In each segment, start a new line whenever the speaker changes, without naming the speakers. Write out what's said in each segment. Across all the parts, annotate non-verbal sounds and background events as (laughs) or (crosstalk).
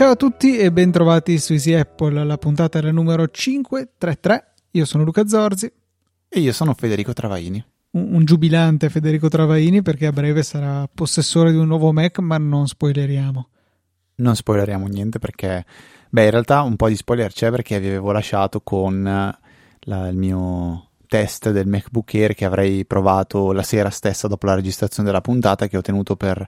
Ciao a tutti e bentrovati su Easy Apple, la puntata era numero 533. Io sono Luca Zorzi.
E io sono Federico Travaini.
Un, un, giubilante Federico Travaini perché a breve sarà possessore di un nuovo Mac, ma non spoileriamo.
Non spoileriamo niente perché, beh, in realtà un po' di spoiler c'è perché vi avevo lasciato con la, il mio test del MacBook Air che avrei provato la sera stessa dopo la registrazione della puntata che ho tenuto per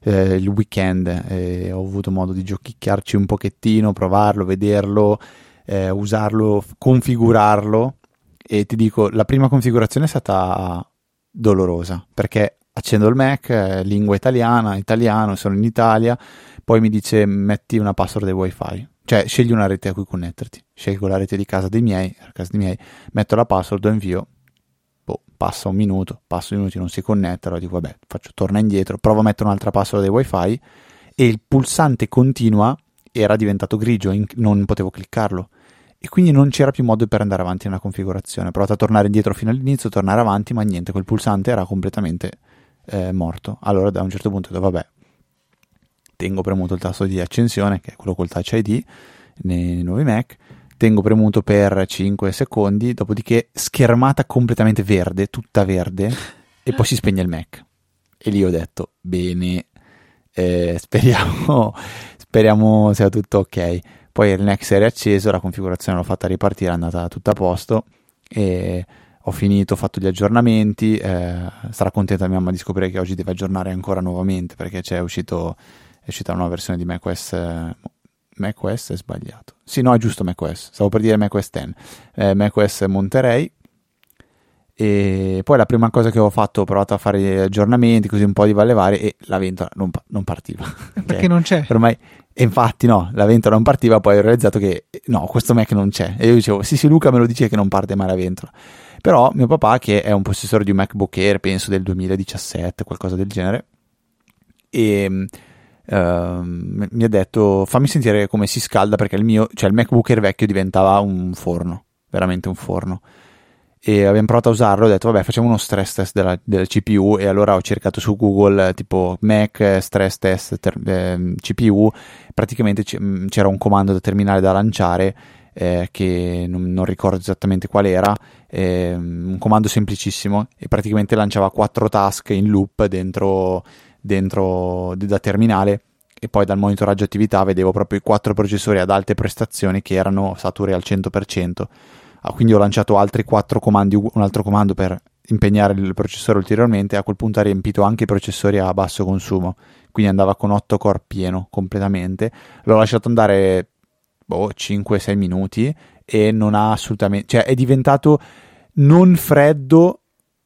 eh, il weekend. E ho avuto modo di giochicchiarci un pochettino, provarlo, vederlo, eh, usarlo, configurarlo. E ti dico, la prima configurazione è stata dolorosa perché accendo il Mac, eh, lingua italiana, italiano, sono in Italia, poi mi dice metti una password del wifi, cioè scegli una rete a cui connetterti, scelgo la rete di casa dei miei, casa dei miei, metto la password, invio, boh, passa un minuto, passa un minuto, non si connette, allora dico vabbè, faccio torna indietro, provo a mettere un'altra password del wifi e il pulsante continua era diventato grigio, non potevo cliccarlo e quindi non c'era più modo per andare avanti nella configurazione. Ho provato a tornare indietro fino all'inizio, tornare avanti, ma niente, quel pulsante era completamente eh, morto. Allora da un certo punto ho detto vabbè, tengo premuto il tasto di accensione, che è quello col Touch ID nei, nuovi Mac, tengo premuto per 5 secondi, dopodiché schermata completamente verde, tutta verde, e poi si spegne il Mac. E lì ho detto, bene, eh, (laughs) speriamo, speriamo sia tutto ok. Poi il Next è riacceso, la configurazione l'ho fatta ripartire, è andata tutta a posto e ho finito, ho fatto gli aggiornamenti. Eh, sarà contenta mia mamma di scoprire che oggi deve aggiornare ancora nuovamente perché c'è uscito, è uscita una versione di macOS. macOS è sbagliato. Sì, no, è giusto macOS. Stavo per dire macOS 10. Eh, macOS Monterey. E poi la prima cosa che ho fatto, ho provato a fare aggiornamenti, così un po' di valle e la ventola non, non partiva. (laughs)
Perché non c'è?
Ormai e infatti no, la ventola non partiva, poi ho realizzato che no, questo Mac non c'è. E io dicevo, sì sì Luca me lo dice che non parte mai la ventola. Però mio papà, che è un possessore di un MacBook Air, penso del 2017, qualcosa del genere, e uh, mi ha detto fammi sentire come si scalda perché il mio, cioè il MacBook Air vecchio diventava un forno, veramente un forno. E abbiamo provato a usarlo ho detto vabbè facciamo uno stress test della, della CPU e allora ho cercato su Google tipo Mac stress test ter, eh, CPU praticamente mm, c'era un comando da terminale da lanciare eh, che non, non, ricordo esattamente qual era eh, un comando semplicissimo. E praticamente lanciava quattro task in loop dentro, dentro da terminale e poi dal monitoraggio attività vedevo proprio i quattro processori ad alte prestazioni che erano saturi al 100% Ah, quindi ho lanciato altri quattro comandi, un altro comando per impegnare il processore ulteriormente, a quel punto ha riempito anche i processori a basso consumo, quindi andava con 8 core pieno completamente, l'ho lasciato andare boh, 5-6 minuti e non ha assolutamente, cioè è diventato non freddo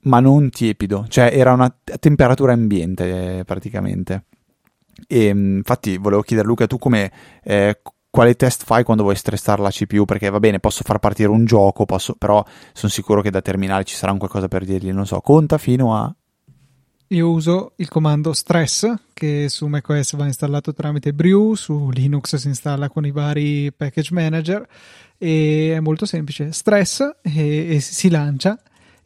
ma non tiepido, cioè era una temperatura ambiente praticamente. E infatti volevo chiedere Luca, tu come, eh, quale test fai quando vuoi stressare la CPU? Perché va bene, posso far partire un gioco, posso, però sono sicuro che da terminale ci sarà un qualcosa per dirgli, non so, conta fino a...
Io uso il comando stress che su macOS va installato tramite Brew, su Linux si installa con i vari package manager e è molto semplice. Stress e, e si lancia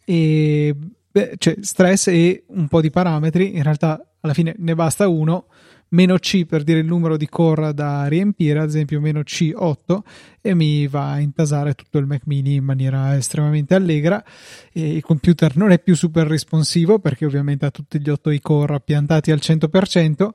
e beh, cioè stress e un po' di parametri, in realtà alla fine ne basta uno. Meno C per dire il numero di core da riempire, ad esempio meno C8 e mi va a intasare tutto il Mac mini in maniera estremamente allegra. E il computer non è più super responsivo perché ovviamente ha tutti gli 8 i core piantati al 100%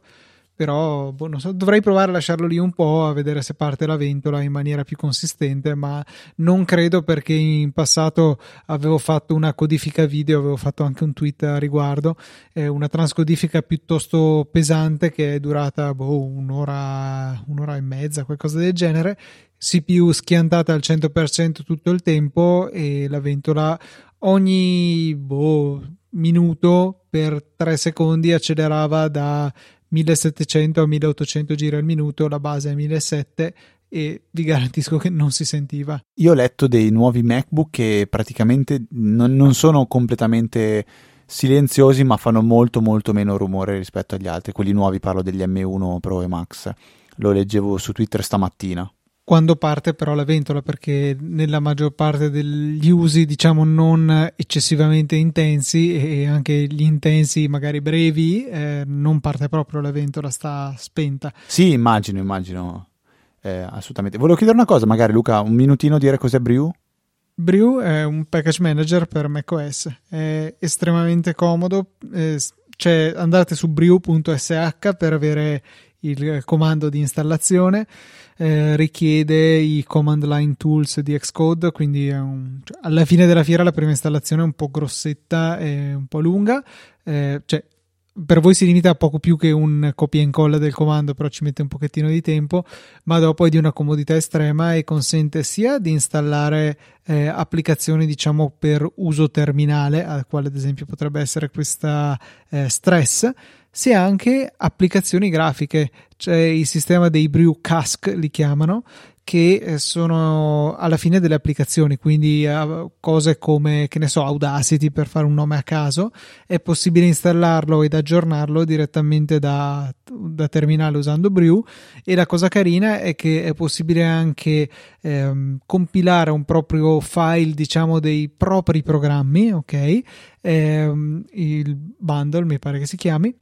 però boh, so, dovrei provare a lasciarlo lì un po' a vedere se parte la ventola in maniera più consistente ma non credo perché in passato avevo fatto una codifica video avevo fatto anche un tweet a riguardo eh, una transcodifica piuttosto pesante che è durata boh, un'ora un'ora e mezza qualcosa del genere. CPU schiantata al 100% tutto il tempo e la ventola ogni boh, minuto per 3 secondi accelerava da 1700 a 1800 giri al minuto, la base è 1700 e vi garantisco che non si sentiva.
Io ho letto dei nuovi MacBook che praticamente non, non sono completamente silenziosi ma fanno molto molto meno rumore rispetto agli altri, quelli nuovi parlo degli M1 Pro e Max, lo leggevo su Twitter stamattina
quando parte però la ventola perché nella maggior parte degli usi diciamo non eccessivamente intensi e anche gli intensi magari brevi eh, non parte proprio la ventola sta spenta.
Sì immagino immagino. Eh, assolutamente. Volevo chiedere una cosa magari Luca un minutino dire cos'è Brew?
Brew è un package manager per macOS. È estremamente comodo eh, cioè andate su brew.sh per avere il comando di installazione eh, richiede i command line tools di Xcode, quindi un, cioè, alla fine della fiera la prima installazione è un po' grossetta e un po' lunga, eh, cioè per voi si limita a poco più che un copia e incolla del comando, però ci mette un pochettino di tempo, ma dopo è di una comodità estrema e consente sia di installare eh, applicazioni diciamo per uso terminale, al quale ad esempio potrebbe essere questa eh, Stress, sia anche applicazioni grafiche, cioè il sistema dei Brew Cask li chiamano, che eh, sono alla fine delle applicazioni, quindi uh, cose come, che ne so, Audacity per fare un nome a caso, è possibile installarlo ed aggiornarlo direttamente da, da terminale usando Brew e la cosa carina è che è possibile anche ehm, compilare un proprio file, diciamo, dei propri programmi, ok? Ehm, il bundle mi pare che si chiami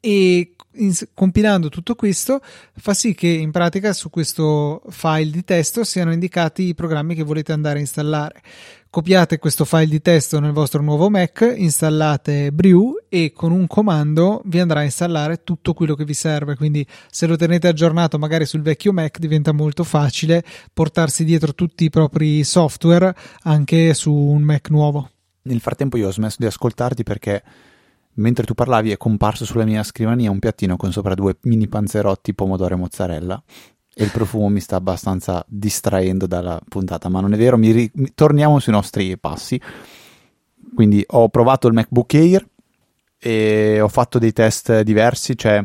e in, compilando tutto questo fa sì che in pratica su questo file di testo siano indicati i programmi che volete andare a installare. Copiate questo file di testo nel vostro nuovo Mac, installate Brew e con un comando vi andrà a installare tutto quello che vi serve. Quindi se lo tenete aggiornato magari sul vecchio Mac diventa molto facile portarsi dietro tutti i propri software anche su un Mac nuovo.
Nel frattempo io ho smesso di ascoltarti perché mentre tu parlavi è comparso sulla mia scrivania un piattino con sopra due mini panzerotti pomodoro e mozzarella e il profumo mi sta abbastanza distraendo dalla puntata, ma non è vero, mi ri- torniamo sui nostri passi. Quindi ho provato il MacBook Air e ho fatto dei test diversi, cioè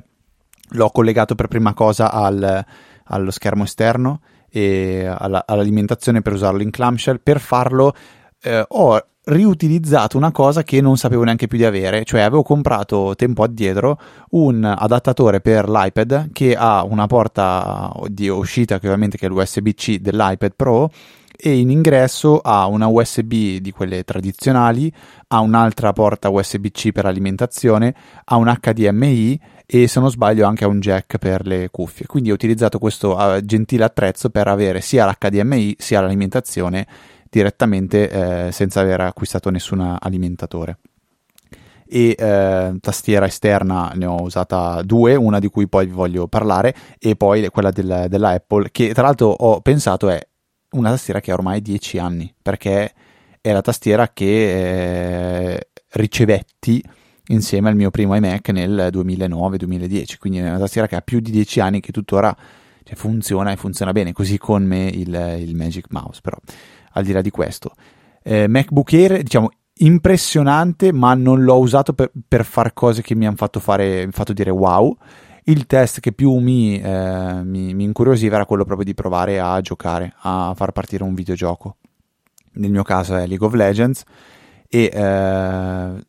l'ho collegato per prima cosa al, allo schermo esterno e alla, all'alimentazione per usarlo in clamshell. Per farlo eh, ho riutilizzato una cosa che non sapevo neanche più di avere, cioè avevo comprato tempo addietro un adattatore per l'iPad che ha una porta di uscita che ovviamente è l'USB-C dell'iPad Pro e in ingresso ha una USB di quelle tradizionali, ha un'altra porta USB-C per alimentazione, ha un HDMI e se non sbaglio anche un jack per le cuffie. Quindi ho utilizzato questo uh, gentile attrezzo per avere sia l'HDMI sia l'alimentazione direttamente eh, senza aver acquistato nessun alimentatore. E eh, tastiera esterna ne ho usata due, una di cui poi vi voglio parlare e poi quella del, della che tra l'altro ho pensato è una tastiera che ha ormai 10 anni perché è la tastiera che eh, ricevetti insieme al mio primo iMac nel 2009-2010 quindi è una tastiera che ha più di 10 anni che tuttora cioè, funziona e funziona bene così con me il, il Magic Mouse però al di là di questo. Eh, MacBook Air, diciamo, impressionante, ma non l'ho usato per, per fare cose che mi hanno fatto, fatto dire wow. Il test che più mi, eh, mi, mi, incuriosiva era quello proprio di provare a giocare, a far partire un videogioco. Nel mio caso è League of Legends e eh,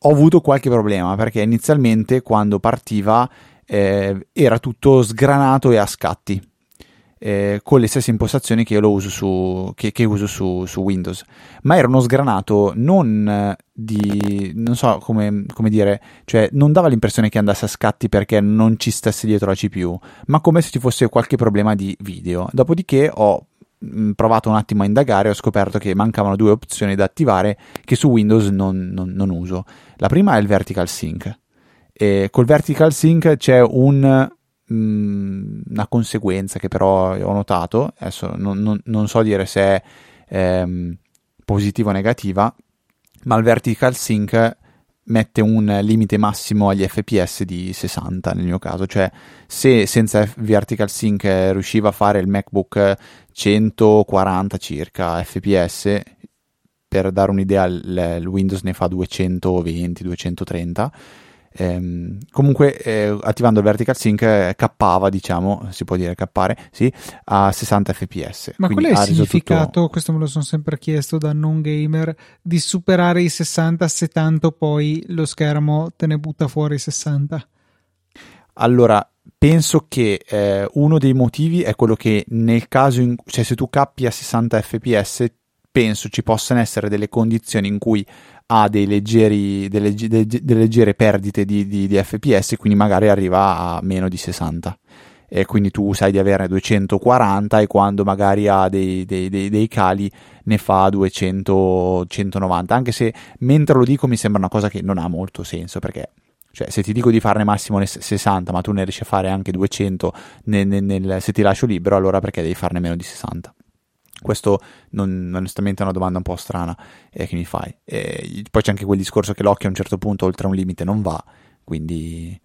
ho avuto qualche problema perché inizialmente quando partiva eh, era tutto sgranato e a scatti eh, con le stesse impostazioni che io lo uso su, che, che uso su, su, Windows. Ma era uno sgranato non di, non so come, come, dire, cioè non dava l'impressione che andasse a scatti perché non ci stesse dietro la CPU, ma come se ci fosse qualche problema di video. Dopodiché ho mm, provato un attimo a indagare e ho scoperto che mancavano due opzioni da attivare che su Windows non, non, non uso. La prima è il vertical sync. E col vertical sync c'è un mh, una conseguenza che però ho notato, adesso non, non, non so dire se è ehm, positiva o negativa, ma il vertical sync mette un limite massimo agli fps di 60 nel mio caso, cioè se senza vertical sync riusciva a fare il MacBook 140 circa fps, per dare un'idea il Windows ne fa 220, 230 Ehm, comunque eh, attivando il vertical sync eh, cappava diciamo si può dire cappare sì, a 60 fps
ma qual è il significato tutto... questo me lo sono sempre chiesto da non gamer di superare i 60 se tanto poi lo schermo te ne butta fuori i 60
Allora, penso che eh, uno dei motivi è quello che nel caso, in, cioè se tu cappi a 60 fps, penso ci possano essere delle condizioni in cui ha leggeri, delle, delle, delle leggere perdite di, di, di, fps, quindi magari arriva a meno di 60. E quindi tu sai di averne 240 e quando magari ha dei, dei, dei, dei cali ne fa 200, 190. Anche se mentre lo dico mi sembra una cosa che non ha molto senso perché cioè, se ti dico di farne massimo 60, ma tu ne riesci a fare anche 200 nel, nel, nel, se ti lascio libero, allora perché devi farne meno di 60? Questo non, onestamente è una domanda un po' strana eh, che mi fai. E poi c'è anche quel discorso che l'occhio a un certo punto oltre un limite non va, quindi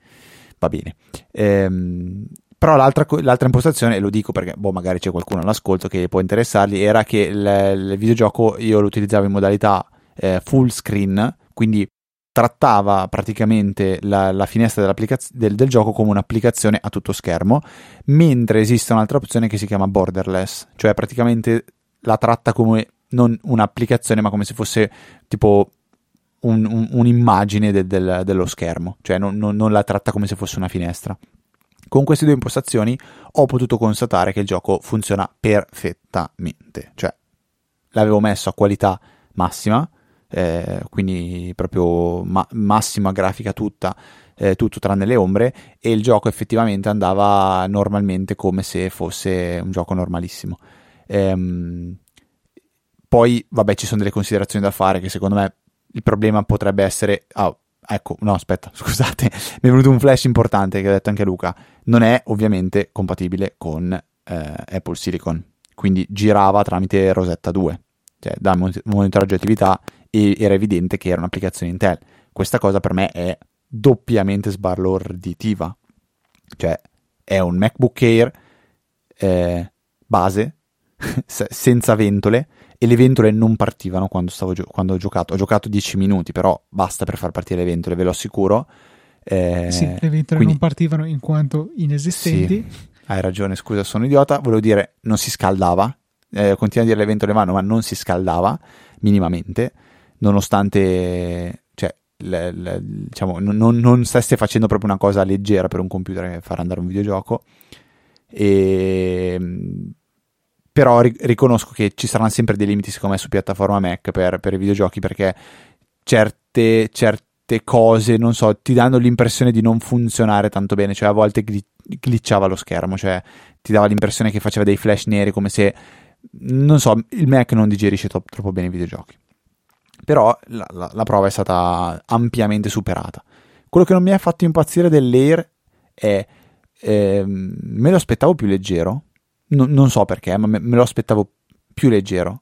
va bene. Ehm, però l'altra, l'altra, impostazione, e lo dico perché boh, magari c'è qualcuno all'ascolto che può interessargli, era che il, il videogioco io lo utilizzavo in modalità eh, full screen, quindi trattava praticamente la, la finestra del, del, gioco come un'applicazione a tutto schermo, mentre esiste un'altra opzione che si chiama borderless, cioè praticamente la tratta come non un'applicazione, ma come se fosse tipo un, un, un'immagine de, del, dello schermo, cioè non, non, non la tratta come se fosse una finestra. Con queste due impostazioni ho potuto constatare che il gioco funziona perfettamente, cioè l'avevo messo a qualità massima, eh, quindi proprio ma- massima grafica tutta, eh, tutto tranne le ombre, e il gioco effettivamente andava normalmente come se fosse un gioco normalissimo. Ehm, poi, vabbè, ci sono delle considerazioni da fare che secondo me il problema potrebbe essere... Oh, ecco, no, aspetta, (laughs) scusate, mi è venuto un flash importante che ha detto anche Luca. Non è ovviamente compatibile con eh, Apple Silicon, quindi girava tramite Rosetta 2, cioè da monitoraggio attività e era evidente che era un'applicazione Intel. Questa cosa per me è doppiamente sbalorditiva. Cioè, è un MacBook Air eh, base, (laughs) senza ventole, e le ventole non partivano quando, gio- quando, ho giocato. Ho giocato 10 minuti, però basta per far partire le ventole, ve lo assicuro.
Eh, sì, le ventole quindi... non partivano in quanto inesistenti.
Sì, hai ragione, scusa, sono idiota. Volevo dire, non si scaldava. Eh, continua a dire le ventole vanno, ma non si scaldava minimamente nonostante cioè, le, le, diciamo, non, non stesse facendo proprio una cosa leggera per un computer far andare un videogioco. E, però ri- riconosco che ci saranno sempre dei limiti, secondo me, su piattaforma Mac per, per i videogiochi perché certe, certe cose, non so, ti danno l'impressione di non funzionare tanto bene, cioè a volte glitchava lo schermo, cioè ti dava l'impressione che faceva dei flash neri come se, non so, il Mac non digerisce troppo bene i videogiochi però la, la, la, prova è stata ampiamente superata. Quello che non mi ha fatto impazzire dell'Air è eh, me lo aspettavo più leggero, no, non so perché, ma me, me, lo aspettavo più leggero,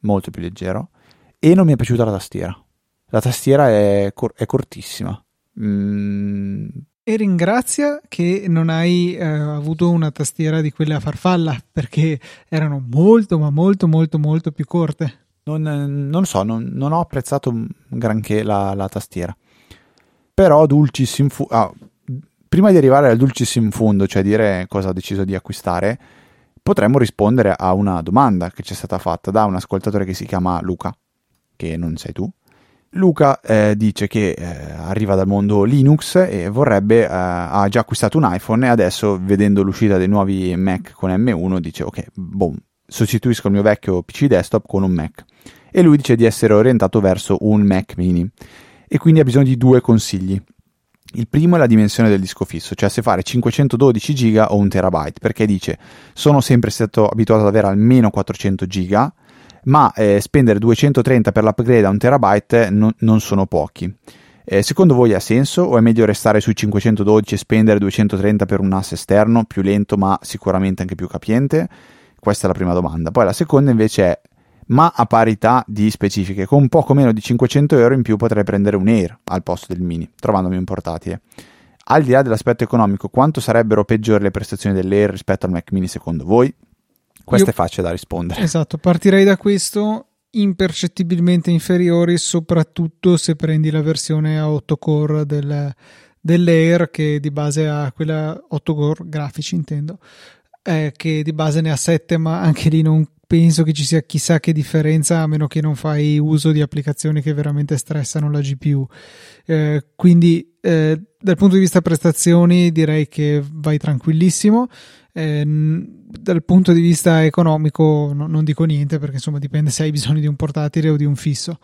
molto più leggero, e non mi è piaciuta la tastiera. La tastiera è, cor- è cortissima. Mm.
E ringrazia che non hai eh, avuto una tastiera di quelle a farfalla, perché erano molto, ma molto, molto, molto più corte.
Non, non so, non, non, ho apprezzato granché la, la tastiera. Però Dulcis in fu- ah, prima di arrivare al Dulcis in fondo, cioè dire cosa ho deciso di acquistare, potremmo rispondere a una domanda che ci è stata fatta da un ascoltatore che si chiama Luca, che non sei tu. Luca eh, dice che eh, arriva dal mondo Linux e vorrebbe, eh, ha già acquistato un iPhone e adesso vedendo l'uscita dei nuovi Mac con M1 dice ok, boom, sostituisco il mio vecchio PC desktop con un Mac. E lui dice di essere orientato verso un Mac mini. E quindi ha bisogno di due consigli. Il primo è la dimensione del disco fisso, cioè se fare 512 GB o un terabyte, perché dice sono sempre stato abituato ad avere almeno 400 GB, ma eh, spendere 230 per l'upgrade a un terabyte non, non sono pochi. Eh, secondo voi ha senso o è meglio restare sui 512 e spendere 230 per un NAS esterno, più lento ma sicuramente anche più capiente? Questa è la prima domanda. Poi la seconda invece è, ma a parità di specifiche, con poco meno di 500 euro in più potrei prendere un Air al posto del Mini, trovandomi un portatile. Al di là dell'aspetto economico, quanto sarebbero peggiori le prestazioni dell'Air rispetto al Mac Mini secondo voi? Questo Io... è facile da rispondere.
Esatto, partirei da questo impercettibilmente inferiori, soprattutto se prendi la versione a 8 core del, dell'Air che di base ha quella 8 core grafici intendo eh, che di base ne ha 7, ma anche lì non penso che ci sia chissà che differenza a meno che non fai uso di applicazioni che veramente stressano la GPU. Eh, quindi eh, dal punto di vista prestazioni direi che vai tranquillissimo. Eh, dal punto di vista economico no, non dico niente perché insomma dipende se hai bisogno di un portatile o di un fisso.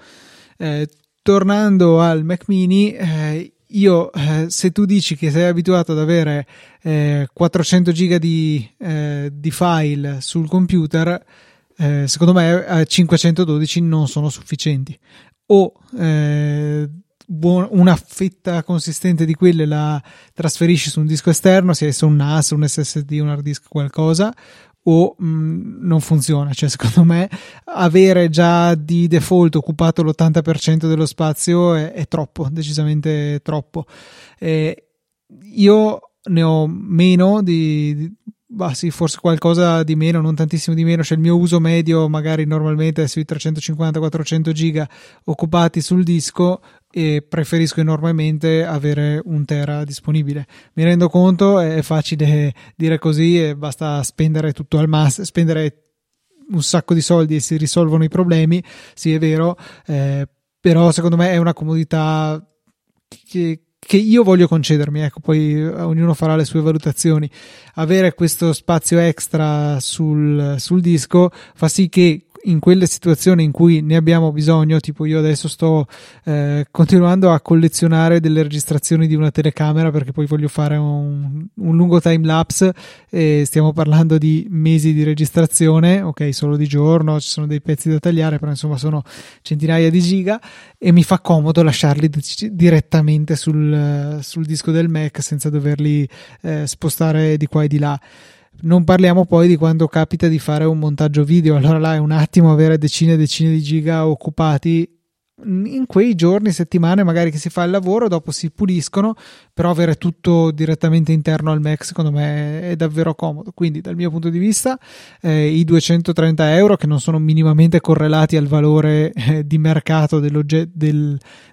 Eh, tornando al Mac mini, eh, io eh, se tu dici che sei abituato ad avere 400 giga di, di file sul computer, eh, secondo me 512 non sono sufficienti. O eh, buon, una fetta consistente di quelle la trasferisci su un disco esterno, sia esso un NAS, un SSD, un hard disk, qualcosa, o mh, mm, non funziona. Cioè, secondo me, avere già di default occupato l'80% dello spazio è, è troppo, decisamente troppo. Eh, io ne ho meno di, di bah sì, forse qualcosa di meno, non tantissimo di meno, cioè il mio uso medio magari normalmente è sui 350-400 giga occupati sul disco e preferisco enormemente avere un tera disponibile. Mi rendo conto, è facile dire così e basta spendere tutto al massimo, spendere un sacco di soldi e si risolvono i problemi, sì è vero, eh, però secondo me è una comodità che, che io voglio concedermi, ecco, poi eh, ognuno farà le sue valutazioni. Avere questo spazio extra sul, sul disco fa sì che in quelle situazioni in cui ne abbiamo bisogno, tipo io adesso sto eh, continuando a collezionare delle registrazioni di una telecamera perché poi voglio fare un, un lungo time lapse e stiamo parlando di mesi di registrazione, ok, solo di giorno, ci sono dei pezzi da tagliare, però insomma sono centinaia di giga e mi fa comodo lasciarli direttamente sul, sul disco del Mac senza doverli eh, spostare di qua e di là. Non parliamo poi di quando capita di fare un montaggio video, allora là è un attimo avere decine e decine di giga occupati in quei giorni, settimane magari che si fa il lavoro, dopo si puliscono, però avere tutto direttamente interno al Mac secondo me è davvero comodo. Quindi dal mio punto di vista eh, i 230 euro che non sono minimamente correlati al valore eh, di mercato del,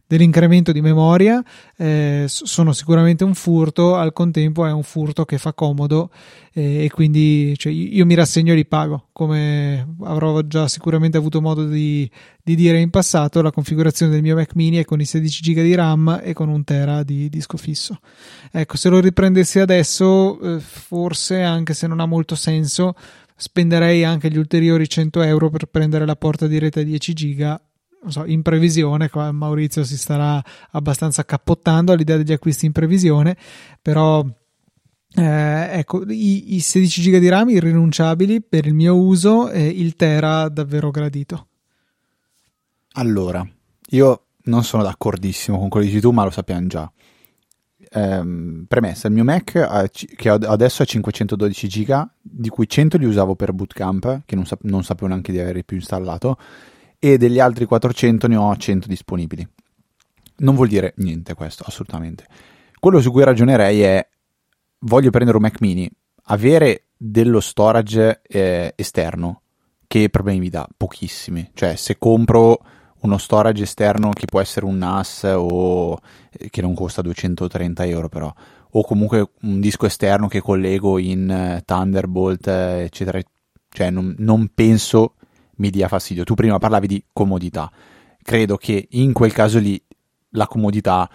dell'incremento di memoria eh, sono sicuramente un furto, al contempo è un furto che fa comodo e quindi cioè, io mi rassegno e li pago, come avrò già sicuramente avuto modo di, di, dire in passato, la configurazione del mio Mac mini è con i 16 GB di RAM e con un tera di disco fisso. Ecco, se lo riprendessi adesso, eh, forse anche se non ha molto senso, spenderei anche gli ulteriori 100 euro per prendere la porta di rete 10 giga so, in previsione, qua Maurizio si starà abbastanza cappottando all'idea degli acquisti in previsione, però eh, ecco, i, i, 16 giga di RAM irrinunciabili per il mio uso e il Tera davvero gradito.
Allora, io non sono d'accordissimo con quello che dici tu, ma lo sappiamo già. Ehm, premessa, il mio Mac ha, che adesso ha 512 giga, di cui 100 li usavo per bootcamp, che non, non sapevo neanche di avere più installato, e degli altri 400 ne ho 100 disponibili. Non vuol dire niente questo, assolutamente. Quello su cui ragionerei è, voglio prendere un Mac mini, avere dello storage eh, esterno, che problemi mi dà? Pochissimi. Cioè, se compro uno storage esterno che può essere un NAS o eh, che non costa 230 euro però, o comunque un disco esterno che collego in eh, Thunderbolt, eh, eccetera, cioè non, non penso mi dia fastidio. Tu prima parlavi di comodità. Credo che in quel caso lì la comodità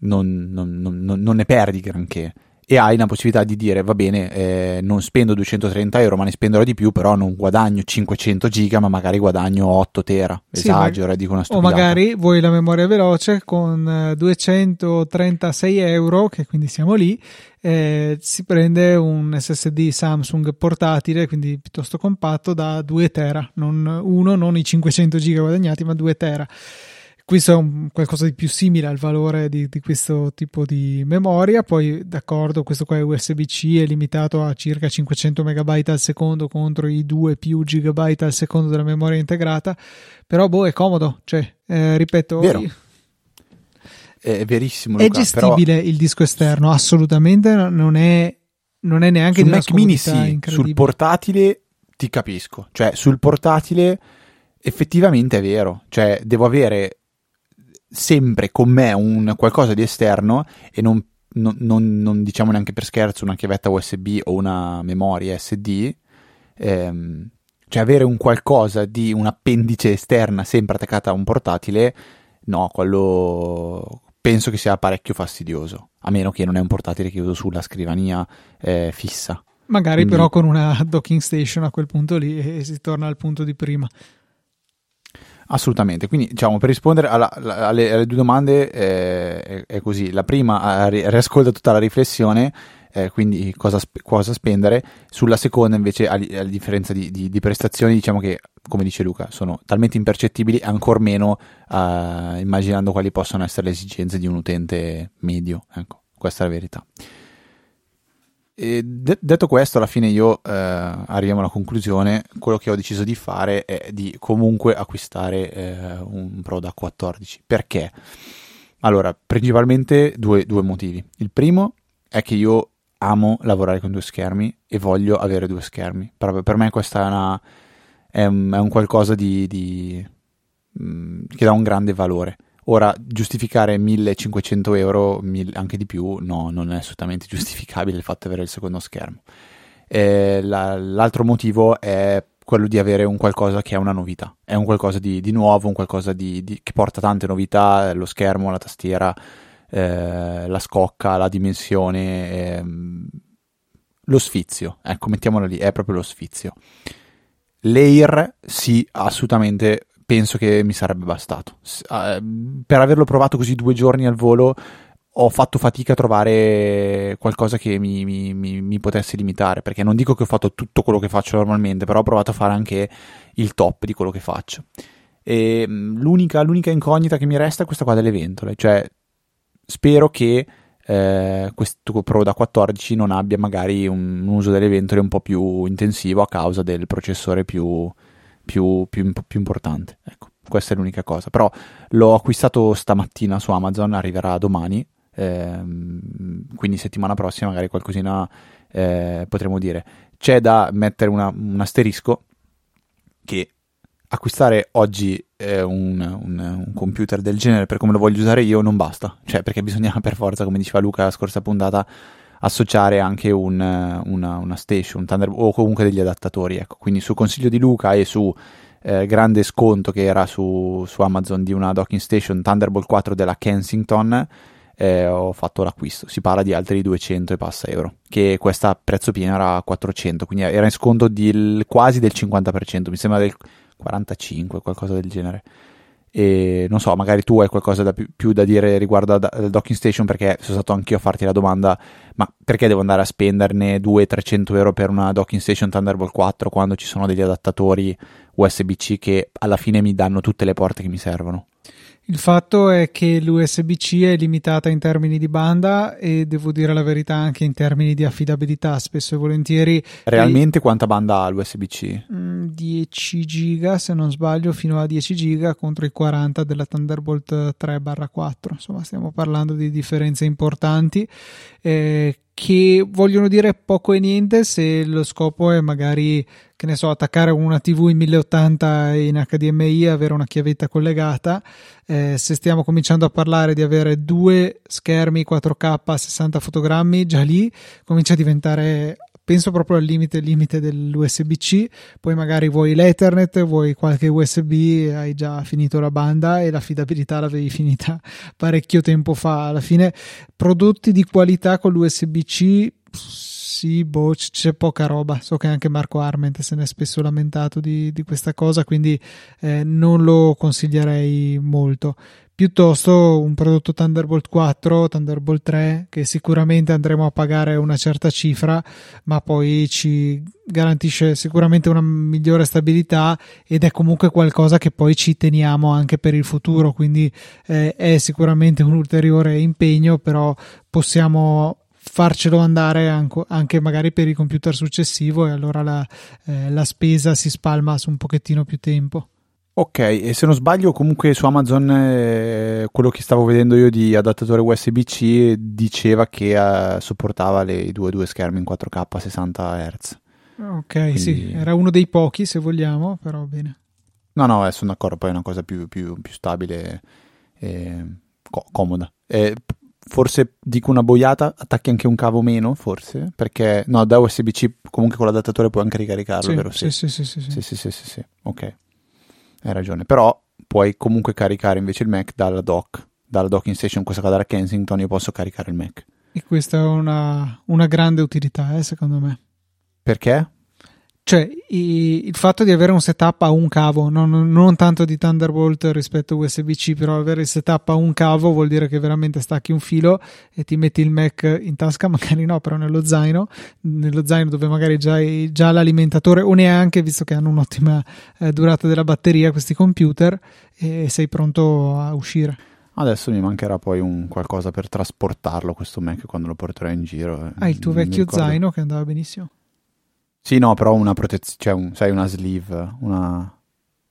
non, non, non, non ne perdi granché e hai la possibilità di dire va bene eh, non spendo 230 euro ma ne spenderò di più però non guadagno 500 giga ma magari guadagno 8 tera. Esagero sì, dico una stupidata.
o magari vuoi la memoria veloce con 236 eh, euro che quindi siamo lì eh, si prende un SSD Samsung portatile quindi piuttosto compatto da 2 tera. Non uno non i 500 giga guadagnati ma 2 tera questo è un, qualcosa di più simile al valore di, di, questo tipo di memoria. Poi, d'accordo, questo qua è USB-C, è limitato a circa 500 MB al secondo contro i 2 più GB al secondo della memoria integrata. Però, boh, è comodo. Cioè, eh, ripeto,
Vero. È verissimo. Luca,
è gestibile
però...
il disco esterno, assolutamente. Non è, non è neanche
sul
di
Mac Mini sì, sul portatile ti capisco. Cioè, sul portatile effettivamente è vero. Cioè, devo avere sempre con me un qualcosa di esterno e non, non, non, non diciamo neanche per scherzo una chiavetta USB o una memoria SD, ehm, Cioè avere un qualcosa di un'appendice esterna sempre attaccata a un portatile, no, quello penso che sia parecchio fastidioso, a meno che non è un portatile che uso sulla scrivania eh, fissa.
Magari Quindi... però con una docking station a quel punto lì e si torna al punto di prima.
Assolutamente, quindi diciamo per rispondere alla, alle, alle, due domande eh, è, è, così, la prima riascolta tutta la riflessione, eh, quindi cosa, cosa, spendere, sulla seconda invece a, a differenza di, di, di, prestazioni diciamo che come dice Luca sono talmente impercettibili ancor meno immaginando quali possono essere le esigenze di un utente medio, ecco, questa è la verità. De- detto questo, alla fine io eh, arriviamo alla conclusione. Quello che ho deciso di fare è di comunque acquistare eh, un Pro da 14. Perché? Allora, principalmente due, due, motivi. Il primo è che io amo lavorare con due schermi e voglio avere due schermi. Per, per me questa è, una, è, un, è un qualcosa di, di, mm, che dà un grande valore. Ora, giustificare 1500 euro, anche di più, no, non è assolutamente giustificabile il fatto di avere il secondo schermo. Eh, la, l'altro motivo è quello di avere un qualcosa che è una novità, è un qualcosa di, di nuovo, un qualcosa di, di, che porta tante novità, lo schermo, la tastiera, eh, la scocca, la dimensione, eh, lo sfizio, ecco, mettiamolo lì, è proprio lo sfizio. L'Air sì, assolutamente penso che mi sarebbe bastato. Uh, per averlo provato così due giorni al volo ho fatto fatica a trovare qualcosa che mi, mi, mi, mi, potesse limitare, perché non dico che ho fatto tutto quello che faccio normalmente, però ho provato a fare anche il top di quello che faccio. E l'unica, l'unica incognita che mi resta è questa qua delle ventole, cioè spero che eh, questo Pro da 14 non abbia magari un uso delle ventole un po' più intensivo a causa del processore più, più, più, più importante. Ecco, questa è l'unica cosa. Però l'ho acquistato stamattina su Amazon, arriverà domani. Ehm, quindi settimana prossima magari qualcosina eh, potremo dire. C'è da mettere una, un asterisco che acquistare oggi eh, un, un, un, computer del genere per come lo voglio usare io non basta, cioè perché bisogna (laughs) per forza, come diceva Luca la scorsa puntata, associare anche un, una, una, station Thunder, o comunque degli adattatori. Ecco. Quindi su consiglio di Luca e su eh, grande sconto che era su, su, Amazon di una docking station Thunderbolt 4 della Kensington, eh, ho fatto l'acquisto. Si parla di altri 200 e passa euro, che questa a prezzo pieno era 400, quindi era in sconto di quasi del 50%, mi sembra del 45, qualcosa del genere e non so, magari tu hai qualcosa da più, più, da dire riguardo al docking station perché sono stato anch'io a farti la domanda, ma perché devo andare a spenderne 200-300 euro per una docking station Thunderbolt 4 quando ci sono degli adattatori USB-C che alla fine mi danno tutte le porte che mi servono?
Il fatto è che l'USB-C è limitata in termini di banda e devo dire la verità anche in termini di affidabilità, spesso e volentieri.
Realmente e... quanta banda ha l'USB-C?
10 mm, giga se non sbaglio, fino a 10 giga contro i 40 della Thunderbolt 3-4. Insomma, stiamo parlando di differenze importanti. Eh, che vogliono dire poco e niente se lo scopo è magari, che ne so, attaccare una TV in 1080 in HDMI avere una chiavetta collegata. Eh, se stiamo cominciando a parlare di avere due schermi 4K a 60 fotogrammi, già lì comincia a diventare penso proprio al limite, limite dell'USB-C, poi magari vuoi l'Ethernet, vuoi qualche USB, hai già finito la banda e l'affidabilità l'avevi finita (laughs) parecchio tempo fa. Alla fine prodotti di qualità con l'USB-C sì, boh, c'è poca roba. So che anche Marco Arment se ne è spesso lamentato di, di questa cosa, quindi eh, non lo consiglierei molto piuttosto un prodotto Thunderbolt 4, Thunderbolt 3 che sicuramente andremo a pagare una certa cifra ma poi ci garantisce sicuramente una migliore stabilità ed è comunque qualcosa che poi ci teniamo anche per il futuro. Quindi eh, è sicuramente un ulteriore impegno però possiamo farcelo andare anche magari per il computer successivo e allora la, eh, la spesa si spalma su un pochettino più tempo
Ok, e se non sbaglio comunque su Amazon eh, quello che stavo vedendo io di adattatore USB-C diceva che eh, supportava le, i due, due schermi in 4K a 60 Hz.
Ok, Quindi... sì, era uno dei pochi se vogliamo, però bene.
No, no, eh, sono d'accordo, poi è una cosa più, più, più stabile e co- comoda. E forse dico una boiata, attacchi anche un cavo meno, forse, perché no, da USB-C comunque con l'adattatore puoi anche ricaricarlo,
Sì,
vero?
sì, sì, sì, sì, sì.
Sì, sì, sì, sì, sì. Ok. Hai ragione. Però puoi comunque caricare invece il Mac dalla dock, dalla docking station, in questo caso da Kensington, io posso caricare il Mac.
E questa è una, una grande utilità, eh, secondo me.
Perché?
Cioè, i- il fatto di avere un setup a un cavo, non, non tanto di Thunderbolt rispetto a USB-C, però avere il setup a un cavo vuol dire che veramente stacchi un filo e ti metti il Mac in tasca, (laughs) magari no, però nello zaino, nello zaino dove magari già hai già l'alimentatore o neanche, visto che hanno un'ottima eh, durata della batteria questi computer, e sei pronto a uscire.
Adesso mi mancherà poi un qualcosa per trasportarlo questo Mac quando lo porterò in giro. eh.
Hai il tuo vecchio zaino che andava benissimo.
Sì, no, però una protezione, cioè un- sai, una sleeve, una...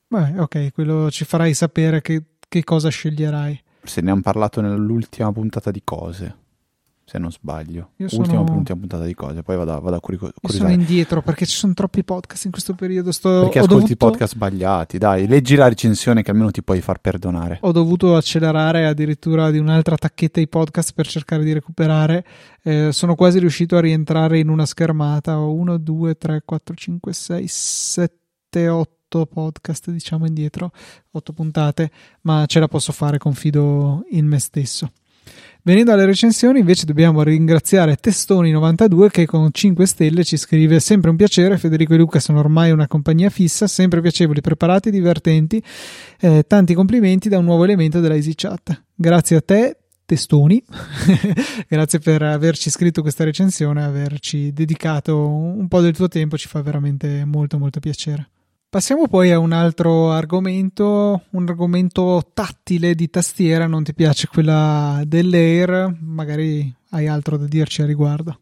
Beh, ok, quello ci farai sapere che, che cosa sceglierai.
Se ne hanno parlato nell'ultima puntata di cose, se non sbaglio.
Io
Ultima
sono-
ultima puntata di cose, poi vado, a- vado a curi-
Io sono
curiosare.
indietro perché ci sono troppi podcast in questo periodo. Sto,
Perché ascolti i
dovuto,
podcast sbagliati? Dai, leggi la recensione che almeno ti puoi far perdonare.
ho dovuto accelerare addirittura di un'altra tacchetta i podcast per cercare di recuperare. Eh, sono quasi riuscito a rientrare in una schermata. Ho 1, 2, 3, 4, 5, 6, 7, 8 podcast, diciamo indietro, 8 puntate, ma ce la posso fare, confido in me stesso. Venendo alle recensioni, invece, dobbiamo ringraziare Testoni92 che con 5 stelle ci scrive sempre un piacere. Federico e Luca sono ormai una compagnia fissa, sempre piacevoli, preparati divertenti. Eh, tanti complimenti da un nuovo elemento della EasyChat. Grazie a te, Testoni. (laughs) Grazie per averci scritto questa recensione, averci dedicato un po' del tuo tempo, ci fa veramente molto, molto piacere. Passiamo poi a un altro argomento, un argomento tattile di tastiera, non ti piace quella dell'Air, magari hai altro da dirci a riguardo.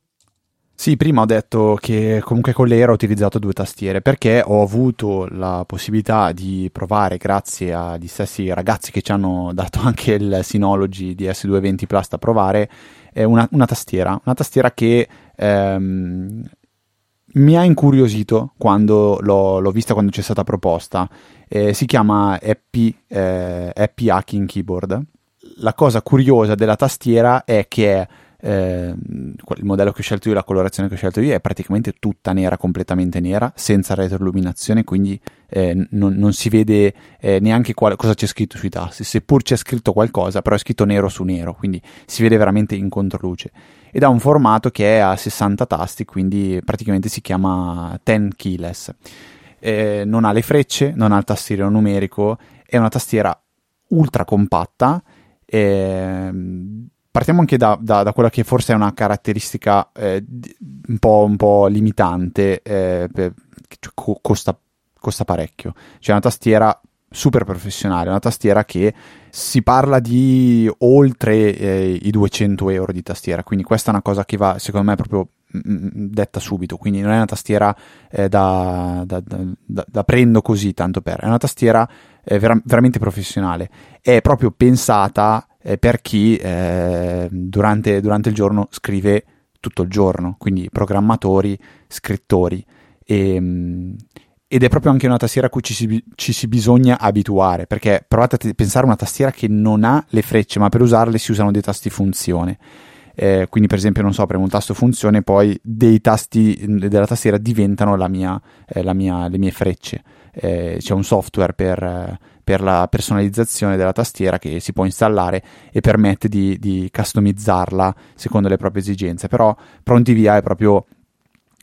Sì, prima ho detto che comunque con l'Air ho utilizzato due tastiere perché ho avuto la possibilità di provare, grazie agli stessi ragazzi che ci hanno dato (laughs) anche il Synology di S220 Plus da provare, una, una tastiera. Una tastiera che ehm, mi ha incuriosito quando l'ho, l'ho vista quando c'è stata proposta. Eh, si chiama Happy, eh, Happy Hacking Keyboard. La cosa curiosa della tastiera è che è eh, il modello che ho scelto io, la colorazione che ho scelto io è praticamente tutta nera, completamente nera, senza retroilluminazione, quindi eh, non, non si vede eh, neanche qual- cosa c'è scritto sui tasti, seppur c'è scritto qualcosa, però è scritto nero su nero, quindi si vede veramente in controluce. Ed ha un formato che è a 60 tasti, quindi praticamente si chiama 10 keyless. Eh, non ha le frecce, non ha il tastiere numerico, è una tastiera ultra compatta. ehm, partiamo anche da, da- da quella che forse è una caratteristica eh, un, po', un po' limitante, eh, cioè, co- costa, costa parecchio. C'è una tastiera super professionale, una tastiera che si parla di oltre eh, i 200 euro di tastiera, quindi questa è una cosa che va secondo me proprio mm, detta subito, quindi non è una tastiera eh, da- da- da- da prendo così tanto per, è una tastiera eh, vera- veramente professionale, è proprio pensata eh, per chi eh, durante, durante il giorno scrive tutto il giorno, quindi programmatori, scrittori e, mm, ed è proprio anche una tastiera a cui ci si, ci si bisogna abituare, perché provate a te- pensare a una tastiera che non ha le frecce, ma per usarle si usano dei tasti funzione. Eh, quindi, per esempio, non so, premo un tasto funzione, poi dei tasti della tastiera diventano la mia, eh, la mia- le mie frecce. Eh, c'è un software per, per la personalizzazione della tastiera che si può installare e permette di, di customizzarla secondo le proprie esigenze. Però pronti via è proprio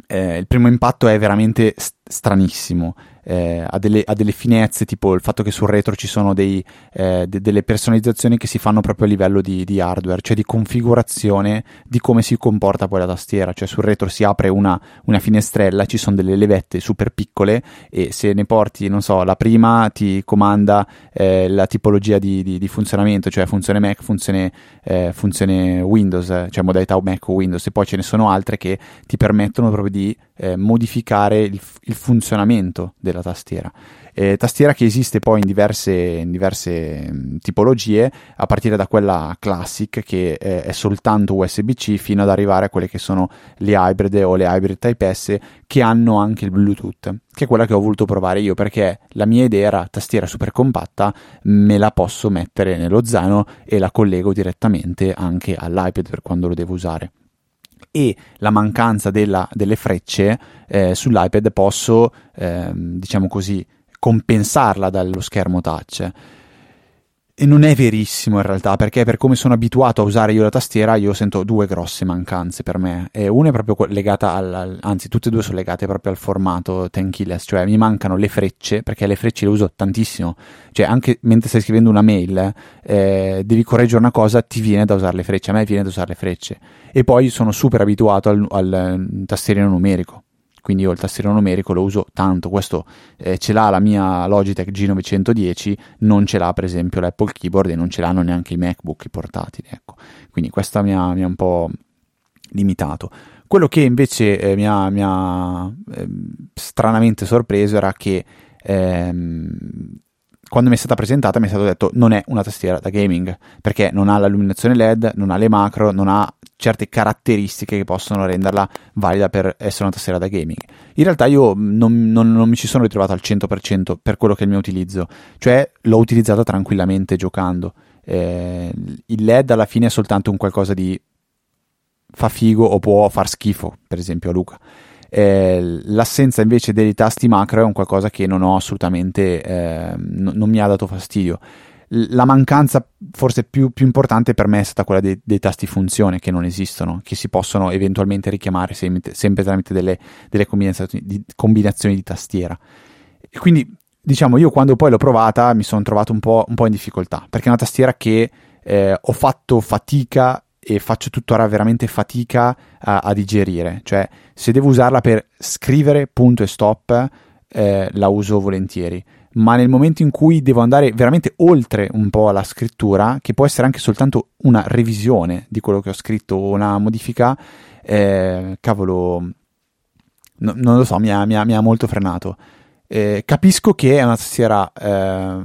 eh, il primo impatto è veramente st- stranissimo. Eh, ha, delle, ha delle finezze, tipo il fatto che sul retro ci sono dei, eh, de- delle personalizzazioni che si fanno proprio a livello di, di hardware, cioè di configurazione di come si comporta poi la tastiera. Cioè sul retro si apre una, una finestrella, ci sono delle levette super piccole e se ne porti, non so, la prima ti comanda eh, la tipologia di, di- di funzionamento, cioè funzione Mac, funzione, eh, funzione Windows, eh, cioè modalità Mac o Windows, e poi ce ne sono altre che ti permettono proprio di eh, modificare il, il funzionamento della della tastiera. Eh, tastiera che esiste poi in diverse, in diverse mh, tipologie, a partire da quella classic che eh, è soltanto USB-C fino ad arrivare a quelle che sono le hybrid o le hybrid Type S che hanno anche il Bluetooth, che è quella che ho voluto provare io perché la mia idea era tastiera super compatta, me la posso mettere nello zaino e la collego direttamente anche all'iPad per quando lo devo usare e la mancanza della, delle frecce eh, sull'iPad posso, eh, diciamo così, compensarla dallo schermo touch. E non è verissimo in realtà, perché per come sono abituato a usare io la tastiera, io sento due grosse mancanze per me. E una è proprio legata al, anzi, tutte e due sono legate proprio al formato 10 keyless, cioè mi mancano le frecce, perché le frecce le uso tantissimo. Cioè, anche mentre stai scrivendo una mail, eh, devi correggere una cosa, ti viene da usare le frecce. A me viene da usare le frecce. E poi sono super abituato al, al tastierino numerico quindi io il tastiero numerico lo uso tanto, questo eh, ce l'ha la mia Logitech G910, non ce l'ha per esempio l'Apple Keyboard e non ce l'hanno neanche i MacBook i portatili, ecco. quindi questo mi ha, mi ha un po' limitato. Quello che invece eh, mi ha, mi ha eh, stranamente sorpreso era che ehm, quando mi è stata presentata mi è stato detto non è una tastiera da gaming perché non ha l'illuminazione LED, non ha le macro, non ha certe caratteristiche che possono renderla valida per essere una tastiera da gaming. In realtà io non, non, non mi ci sono ritrovato al 100% per quello che è il mio utilizzo, cioè l'ho utilizzata tranquillamente giocando. Eh, il LED alla fine è soltanto un qualcosa di fa figo o può far schifo, per esempio a Luca. Eh, l'assenza invece dei tasti macro è un qualcosa che non ho assolutamente, eh, n- non mi ha dato fastidio. La mancanza forse più, più importante per me è stata quella dei, dei, tasti funzione che non esistono, che si possono eventualmente richiamare sempre, sempre tramite delle, delle combinazioni, di, combinazioni, di, tastiera. E quindi, diciamo, io quando poi l'ho provata mi sono trovato un po', un po in difficoltà, perché è una tastiera che eh, ho fatto fatica e faccio tuttora veramente fatica a, a, digerire. Cioè, se devo usarla per scrivere punto e stop, eh, la uso volentieri. Ma nel momento in cui devo andare veramente oltre un po' alla scrittura, che può essere anche soltanto una revisione di quello che ho scritto o una modifica, eh, cavolo, no, non lo so, mi ha, mi ha, mi ha molto frenato. Eh, capisco che è una tastiera eh,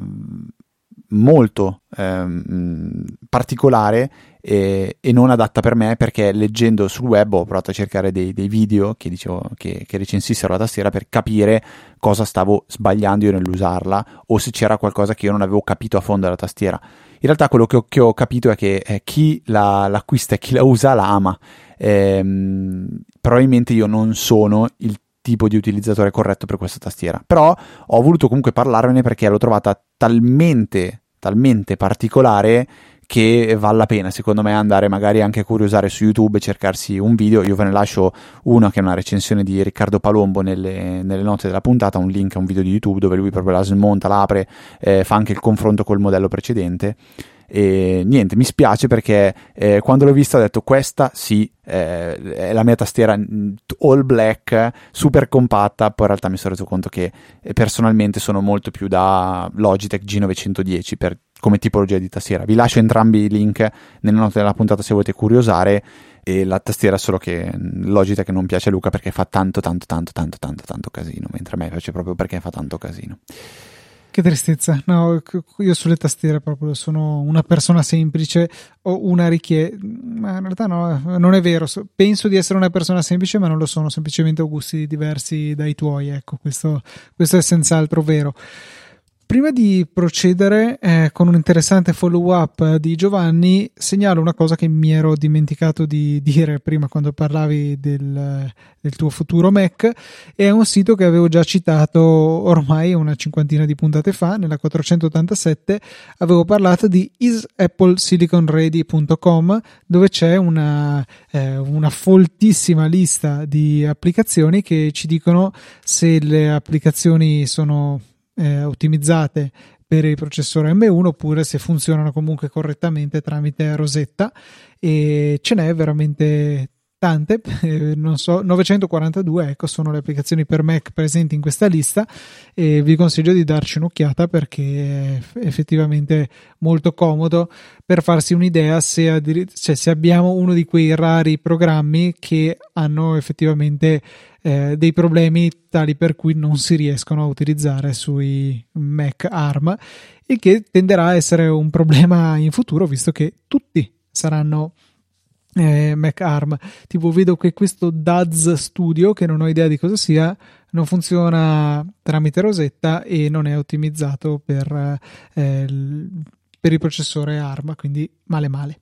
molto ehm, particolare e, e, non adatta per me perché leggendo sul web ho provato a cercare dei, dei video che, dicevo, che, che, recensissero la tastiera per capire cosa stavo sbagliando io nell'usarla o se c'era qualcosa che io non avevo capito a fondo della tastiera. In realtà quello che ho, che ho capito è che eh, chi la, l'acquista e chi la usa la ama. Ehm, probabilmente io non sono il tipo di utilizzatore corretto per questa tastiera. Però ho voluto comunque parlarvene perché l'ho trovata talmente, talmente particolare che vale la pena secondo me andare magari anche a curiosare su YouTube e cercarsi un video. Io ve ne lascio una che è una recensione di Riccardo Palombo nelle, nelle note della puntata, un link a un video di YouTube dove lui proprio la smonta, l'apre, eh, fa anche il confronto col modello precedente. E niente, mi spiace perché eh, quando l'ho vista ho detto questa sì, eh, è la mia tastiera mm, all black, super compatta, poi in realtà mi sono reso conto che eh, personalmente sono molto più da Logitech G910 per come tipologia di tastiera. Vi lascio entrambi i link nelle note della puntata se volete curiosare. E la tastiera solo che Logitech non piace a Luca perché fa tanto, tanto, tanto, tanto, tanto, tanto casino. Mentre a me piace proprio perché fa tanto casino.
Che tristezza, no, io sulle tastiere proprio sono una persona semplice, ho una richiesta, ma in realtà no, non è vero, penso di essere una persona semplice ma non lo sono, semplicemente ho gusti diversi dai tuoi, ecco, questo, questo è senz'altro vero. Prima di procedere eh, con un interessante follow up di Giovanni, segnalo una cosa che mi ero dimenticato di dire prima quando parlavi del, del, tuo futuro Mac. È un sito che avevo già citato ormai una cinquantina di puntate fa, nella 487. Avevo parlato di isappleSiliconready.com, dove c'è una, eh, una foltissima lista di applicazioni che ci dicono se le applicazioni sono eh, ottimizzate per il processore M1 oppure se funzionano comunque correttamente tramite Rosetta e ce n'è veramente tante, eh, non so, 942 ecco sono le applicazioni per Mac presenti in questa lista e vi consiglio di darci un'occhiata perché è effettivamente molto comodo per farsi un'idea se, addir- cioè, se abbiamo uno di quei rari programmi che hanno effettivamente eh, dei problemi tali per cui non si riescono a utilizzare sui Mac ARM e che tenderà a essere un problema in futuro visto che tutti saranno eh, Mac ARM. Tipo, vedo che questo Daz Studio, che non ho idea di cosa sia, non funziona tramite Rosetta e non è ottimizzato per, eh, per il processore ARM, quindi male male.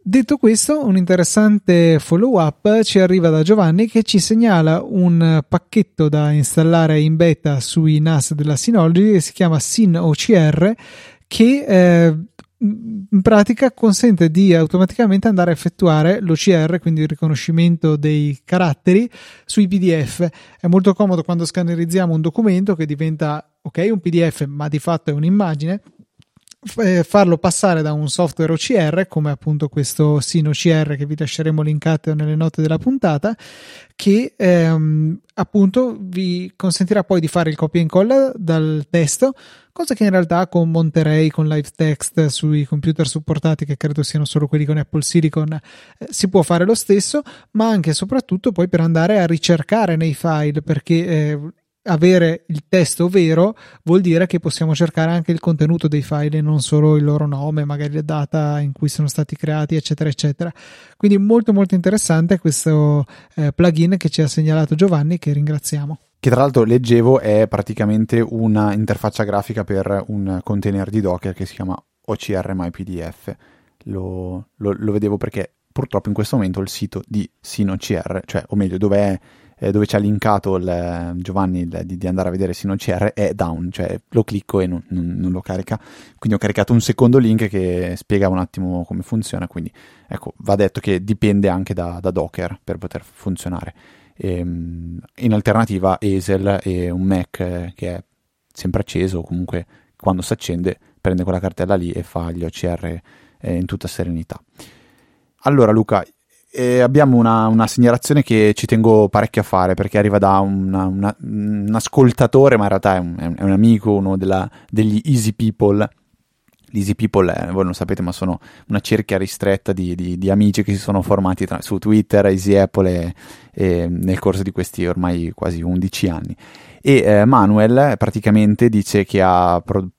Detto questo, un interessante follow up ci arriva da Giovanni che ci segnala un pacchetto da installare in beta sui NAS della Synology che si chiama SynOCR che eh, in pratica consente di automaticamente andare a effettuare l'OCR, quindi il riconoscimento dei caratteri sui PDF. È molto comodo quando scannerizziamo un documento che diventa ok un PDF, ma di fatto è un'immagine eh, farlo passare da un software OCR come appunto questo Sino OCR che vi lasceremo linkato nelle note della puntata che ehm, appunto vi consentirà poi di fare il copia e incolla dal testo cosa che in realtà con Monterey con Live Text sui computer supportati che credo siano solo quelli con Apple Silicon eh, si può fare lo stesso ma anche e soprattutto poi per andare a ricercare nei file perché eh, avere il testo vero vuol dire che possiamo cercare anche il contenuto dei file e non solo il loro nome, magari la data in cui sono stati creati, eccetera, eccetera. Quindi molto molto interessante questo eh, plugin che ci ha segnalato Giovanni, che ringraziamo.
Che tra l'altro leggevo è praticamente una interfaccia grafica per un container di Docker che si chiama OCR MyPDF. Lo, lo, lo vedevo perché purtroppo in questo momento il sito di SinoCR, cioè o meglio dove è eh, dove ci ha linkato il, Giovanni il, di, di, andare a vedere SinoCR è down, cioè lo clicco e non, non, non, lo carica. Quindi ho caricato un secondo link che spiega un attimo come funziona. Quindi ecco, va detto che dipende anche da, da Docker per poter funzionare. E, ehm, in alternativa, Esel e un Mac eh, che è sempre acceso, comunque quando si accende prende quella cartella lì e fa gli OCR eh, in tutta serenità. Allora Luca, e abbiamo una, una, segnalazione che ci tengo parecchio a fare perché arriva da una, una, un ascoltatore, ma in realtà è un, è un amico, uno della, degli Easy People. L'Easy People, è, voi non sapete, ma sono una cerchia ristretta di, di, di amici che si sono formati tra, su Twitter, Easy Apple, e, e, nel corso di questi ormai quasi 11 anni. E eh, Manuel praticamente dice che ha pro-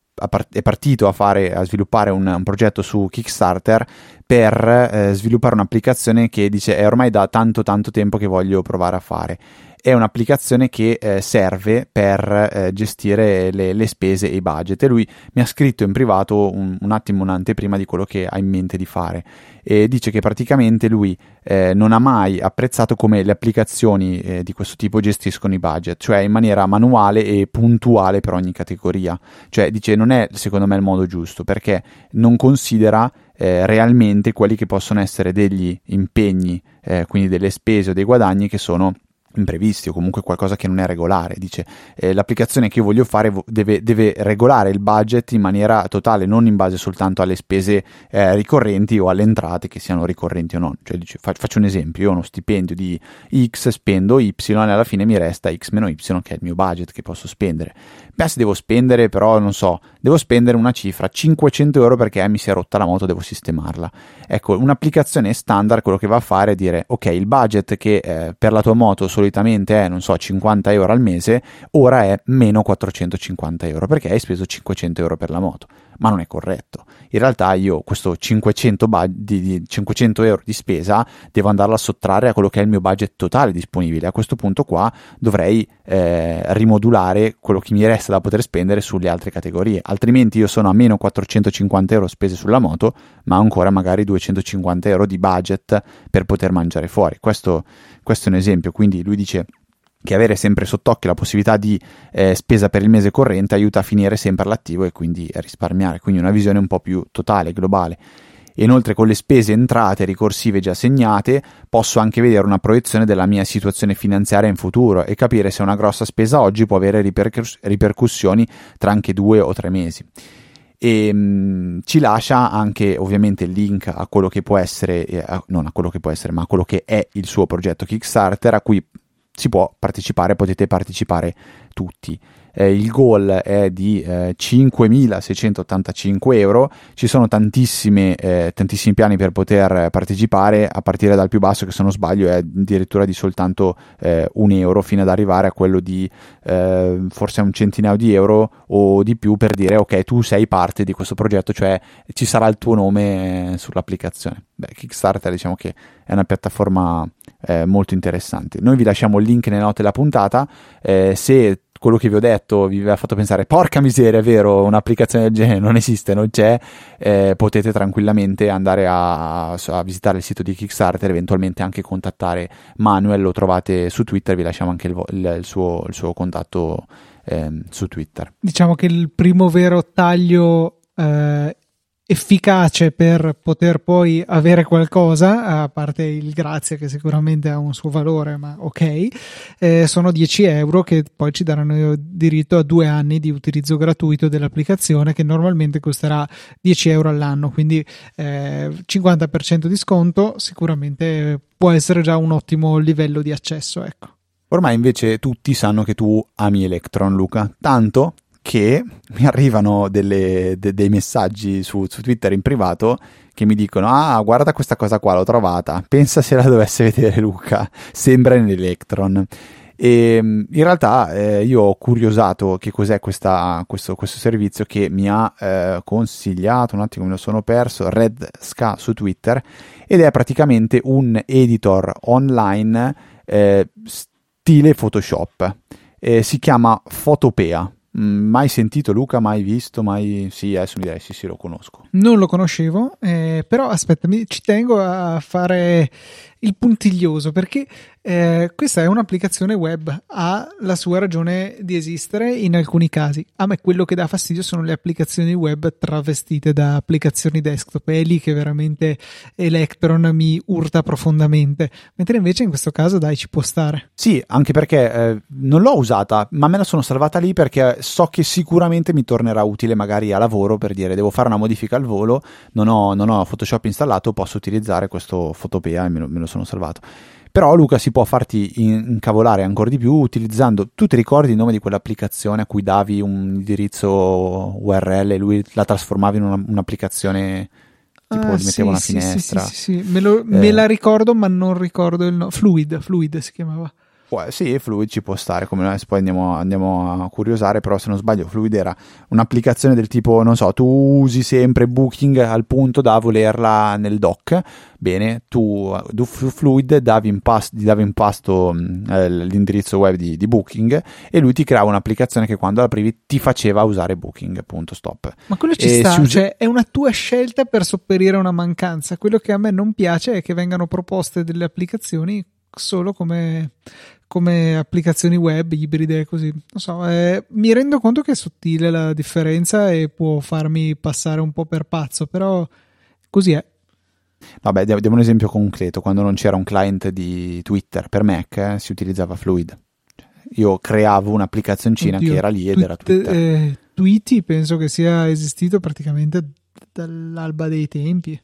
è partito a, fare, a sviluppare un, un, progetto su Kickstarter per eh, sviluppare un'applicazione che dice è ormai da tanto tanto tempo che voglio provare a fare è un'applicazione che eh, serve per eh, gestire le, le, spese e i budget. E lui mi ha scritto in privato un, un, attimo un'anteprima di quello che ha in mente di fare. E dice che praticamente lui eh, non ha mai apprezzato come le applicazioni eh, di questo tipo gestiscono i budget, cioè in maniera manuale e puntuale per ogni categoria, cioè dice non è secondo me il modo giusto perché non considera eh, realmente quelli che possono essere degli impegni, eh, quindi delle spese o dei guadagni che sono imprevisti o comunque qualcosa che non è regolare. Dice eh, l'applicazione che io voglio fare deve, deve, regolare il budget in maniera totale, non in base soltanto alle spese eh, ricorrenti o alle entrate che siano ricorrenti o no. Cioè, dice, fa, faccio un esempio: io ho uno stipendio di X, spendo Y e alla fine mi resta X meno Y, che è il mio budget che posso spendere. Beh, se devo spendere, però, non so, devo spendere una cifra 500 euro perché mi si è rotta la moto, devo sistemarla. Ecco, un'applicazione standard quello che va a fare è dire: ok, il budget che eh, per la tua moto solitamente è, non so, 50 euro al mese, ora è meno 450 euro perché hai speso 500 euro per la moto ma non è corretto. In realtà io questo 500, bu- di, di 500 euro di spesa devo andarla a sottrarre a quello che è il mio budget totale disponibile. A questo punto qua dovrei eh, rimodulare quello che mi resta da poter spendere sulle altre categorie, altrimenti io sono a meno 450 euro spese sulla moto, ma ancora magari 250 euro di budget per poter mangiare fuori. Questo, questo è un esempio, quindi lui dice che avere sempre sott'occhio la possibilità di eh, spesa per il mese corrente aiuta a finire sempre all'attivo e quindi a risparmiare, quindi una visione un po' più totale, globale. inoltre con le spese entrate ricorsive già segnate posso anche vedere una proiezione della mia situazione finanziaria in futuro e capire se una grossa spesa oggi può avere ripercuss- ripercussioni tra anche due o tre mesi. e mh, ci lascia anche ovviamente il link a quello che può essere, eh, non a quello che può essere, ma a quello che è il suo progetto Kickstarter a cui si può partecipare, potete partecipare tutti eh, il goal è di eh, 5.685 euro, ci sono tantissime, eh, tantissimi piani per poter partecipare, a partire dal più basso che se non sbaglio è addirittura di soltanto eh, un euro, fino ad arrivare a quello di eh, forse un centinaio di euro o di più per dire ok tu sei parte di questo progetto, cioè ci sarà il tuo nome sull'applicazione. Beh, Kickstarter diciamo che è una piattaforma eh, molto interessante. Noi vi lasciamo il link nelle note della puntata, eh, se quello che vi ho detto vi aveva fatto pensare porca miseria è vero un'applicazione del genere non esiste non c'è eh, potete tranquillamente andare a, a, visitare il sito di Kickstarter eventualmente anche contattare Manuel lo trovate su Twitter vi lasciamo anche il, il, il, suo, il suo, contatto eh, su Twitter.
Diciamo che il primo vero taglio eh, efficace per poter poi avere qualcosa, a parte il grazie che sicuramente ha un suo valore, ma ok, eh, sono 10 euro che poi ci daranno diritto a due anni di utilizzo gratuito dell'applicazione che normalmente costerà 10 euro all'anno, quindi eh, 50% di sconto sicuramente può essere già un ottimo livello di accesso, ecco.
Ormai invece tutti sanno che tu ami Electron, Luca, tanto che mi arrivano delle, de, dei messaggi su, su, Twitter in privato che mi dicono ah guarda questa cosa qua l'ho trovata pensa se la dovesse vedere Luca sembra in Electron e in realtà eh, io ho curiosato che cos'è questa, questo, questo, servizio che mi ha eh, consigliato, un attimo me lo sono perso, Red Ska su Twitter ed è praticamente un editor online eh, stile Photoshop. si chiama Photopea mai sentito Luca, mai visto, mai... Sì, adesso mi direi sì, sì, lo conosco.
Non lo conoscevo, eh, però aspetta, ci tengo a fare il puntiglioso perché eh, questa è un'applicazione web, ha la sua ragione di esistere in alcuni casi. A me quello che dà fastidio sono le applicazioni web travestite da applicazioni desktop, è lì che veramente Electron mi urta profondamente, mentre invece in questo caso dai ci può stare.
Sì, anche perché eh, non l'ho usata, ma me la sono salvata lì perché so che sicuramente mi tornerà utile magari a lavoro per dire devo fare una modifica al volo, non ho, non ho Photoshop installato, posso utilizzare questo Photopea e me lo, me lo sono salvato. Però Luca si può farti incavolare ancora di più utilizzando, tu ti ricordi il nome di quell'applicazione a cui davi un indirizzo URL e lui la trasformava in una, un'applicazione tipo ah, sì, una
sì,
finestra.
Sì, sì, sì, Me, lo, eh. me, la ricordo ma non ricordo il nome. Fluid, Fluid si chiamava.
Sì, Fluid ci può stare, come noi poi andiamo, andiamo, a curiosare, però se non sbaglio Fluid era un'applicazione del tipo, non so, tu usi sempre Booking al punto da volerla nel doc, Bene, tu su Fluid davi in, pas- gli davi in pasto eh, l'indirizzo web di, di, Booking e lui ti creava un'applicazione che quando l'aprivi ti faceva usare Booking, punto stop.
Ma quello ci e sta, us- cioè è una tua scelta per sopperire a una mancanza. Quello che a me non piace è che vengano proposte delle applicazioni solo come, come applicazioni web ibride così non so eh, mi rendo conto che è sottile la differenza e può farmi passare un po' per pazzo però così è
Vabbè, diamo un esempio concreto. Quando non c'era un client di Twitter per Mac, eh, si utilizzava Fluid. Io creavo un'applicazioncina Oddio, che era lì ed tweet, era Twitter.
Eh, Tweety penso che sia esistito praticamente dall'alba dei tempi.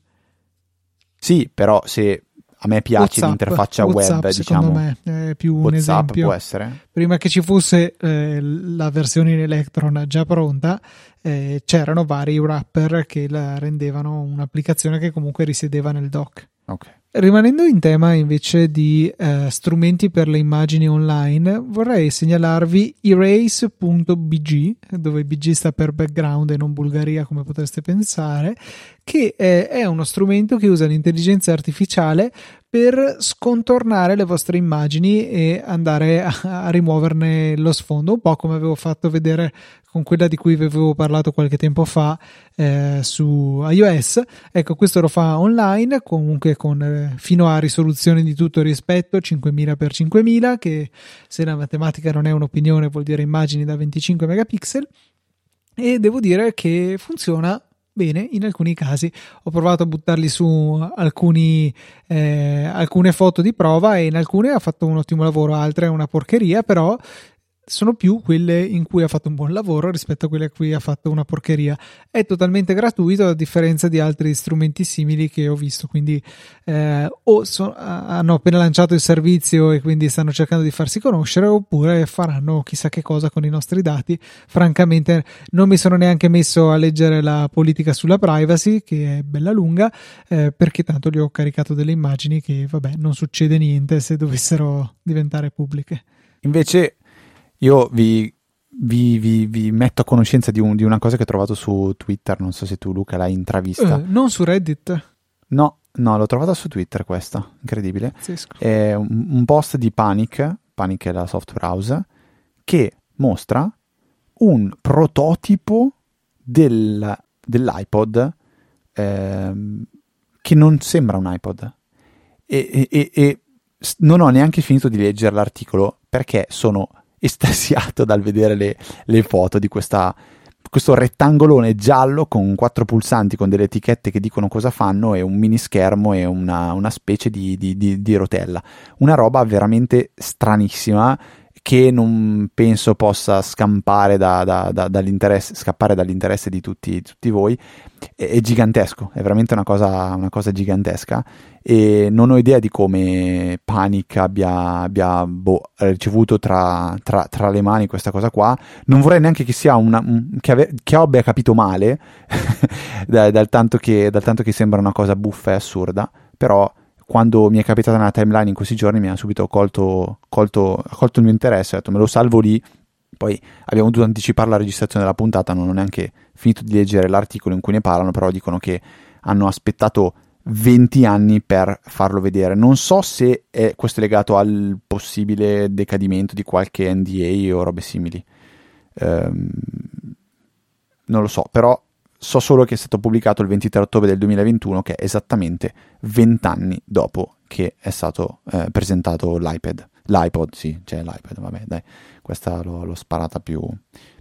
Sì, però se a me piace WhatsApp, l'interfaccia
WhatsApp,
web,
secondo
diciamo.
me è più
WhatsApp
un esempio.
può essere.
Prima che ci fosse eh, la versione in Electron già pronta, eh, c'erano vari wrapper che la rendevano un'applicazione che comunque risiedeva nel dock.
Ok.
Rimanendo in tema invece di eh, strumenti per le immagini online, vorrei segnalarvi erase.bg, dove BG sta per background e non Bulgaria come potreste pensare, che eh, è uno strumento che usa l'intelligenza artificiale per scontornare le vostre immagini e andare a, a, rimuoverne lo sfondo, un po' come avevo fatto vedere con quella di cui vi avevo parlato qualche tempo fa eh, su iOS. Ecco, questo lo fa online, comunque con eh, fino a risoluzione di tutto rispetto 5000x5000, che se la matematica non è un'opinione vuol dire immagini da 25 megapixel. E devo dire che funziona bene in alcuni casi. Ho provato a buttarli su alcuni, eh, alcune foto di prova e in alcune ha fatto un ottimo lavoro, altre una porcheria, però sono più quelle in cui ha fatto un buon lavoro rispetto a quelle a cui ha fatto una porcheria. È totalmente gratuito a differenza di altri strumenti simili che ho visto, quindi eh, o so, hanno appena lanciato il servizio e quindi stanno cercando di farsi conoscere oppure faranno chissà che cosa con i nostri dati. Francamente non mi sono neanche messo a leggere la politica sulla privacy che è bella lunga eh, perché tanto gli ho caricato delle immagini che vabbè non succede niente se dovessero diventare pubbliche.
Invece io vi, vi, vi, vi metto a conoscenza di, un, di, una cosa che ho trovato su Twitter. Non so se tu, Luca, l'hai intravista.
Uh, non su Reddit.
No, no, l'ho trovata su Twitter questa. Incredibile. Pazzesco. È un, un post di Panic. Panic è la soft browser. Che mostra un prototipo del, dell'iPod ehm, che non sembra un iPod. E, e, e, non ho neanche finito di leggere l'articolo perché sono estasiato dal vedere le, le foto di questa, questo rettangolone giallo con quattro pulsanti con delle etichette che dicono cosa fanno e un mini schermo e una, una specie di, di, di, di rotella. Una roba veramente stranissima che non penso possa scampare da, da, da, dall'interesse, scappare dall'interesse di tutti, tutti voi. È, è, gigantesco, è veramente una cosa, una cosa, gigantesca e non ho idea di come Panic abbia, abbia boh, ricevuto tra, tra, tra, le mani questa cosa qua. Non vorrei neanche che sia una, che, ave, che abbia capito male, (laughs) dal, tanto che, dal tanto che sembra una cosa buffa e assurda, però quando mi è capitata nella timeline in questi giorni mi ha subito colto, colto, colto il mio interesse, ho detto me lo salvo lì, poi abbiamo dovuto anticipare la registrazione della puntata, non ho neanche finito di leggere l'articolo in cui ne parlano, però dicono che hanno aspettato 20 anni per farlo vedere. Non so se è, questo è legato al possibile decadimento di qualche NDA o robe simili. Um, non lo so, però So solo che è stato pubblicato il 23 ottobre del 2021, che è esattamente 20 anni dopo che è stato eh, presentato l'iPad. L'iPod, sì, cioè l'iPad, vabbè, dai, questa l'ho, l'ho sparata più,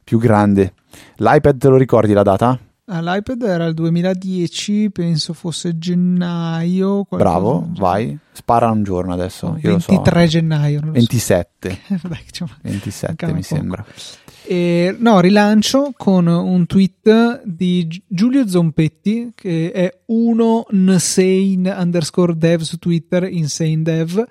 più, grande. L'iPad, te lo ricordi la data?
Ah, L'iPad era il 2010, penso fosse gennaio.
Bravo, vai, spara un giorno adesso. No,
23 so. gennaio.
27. Dai, 27 mi sembra.
E, no, rilancio con un tweet di Giulio Zompetti, che è uno insane underscore dev su Twitter, insane dev,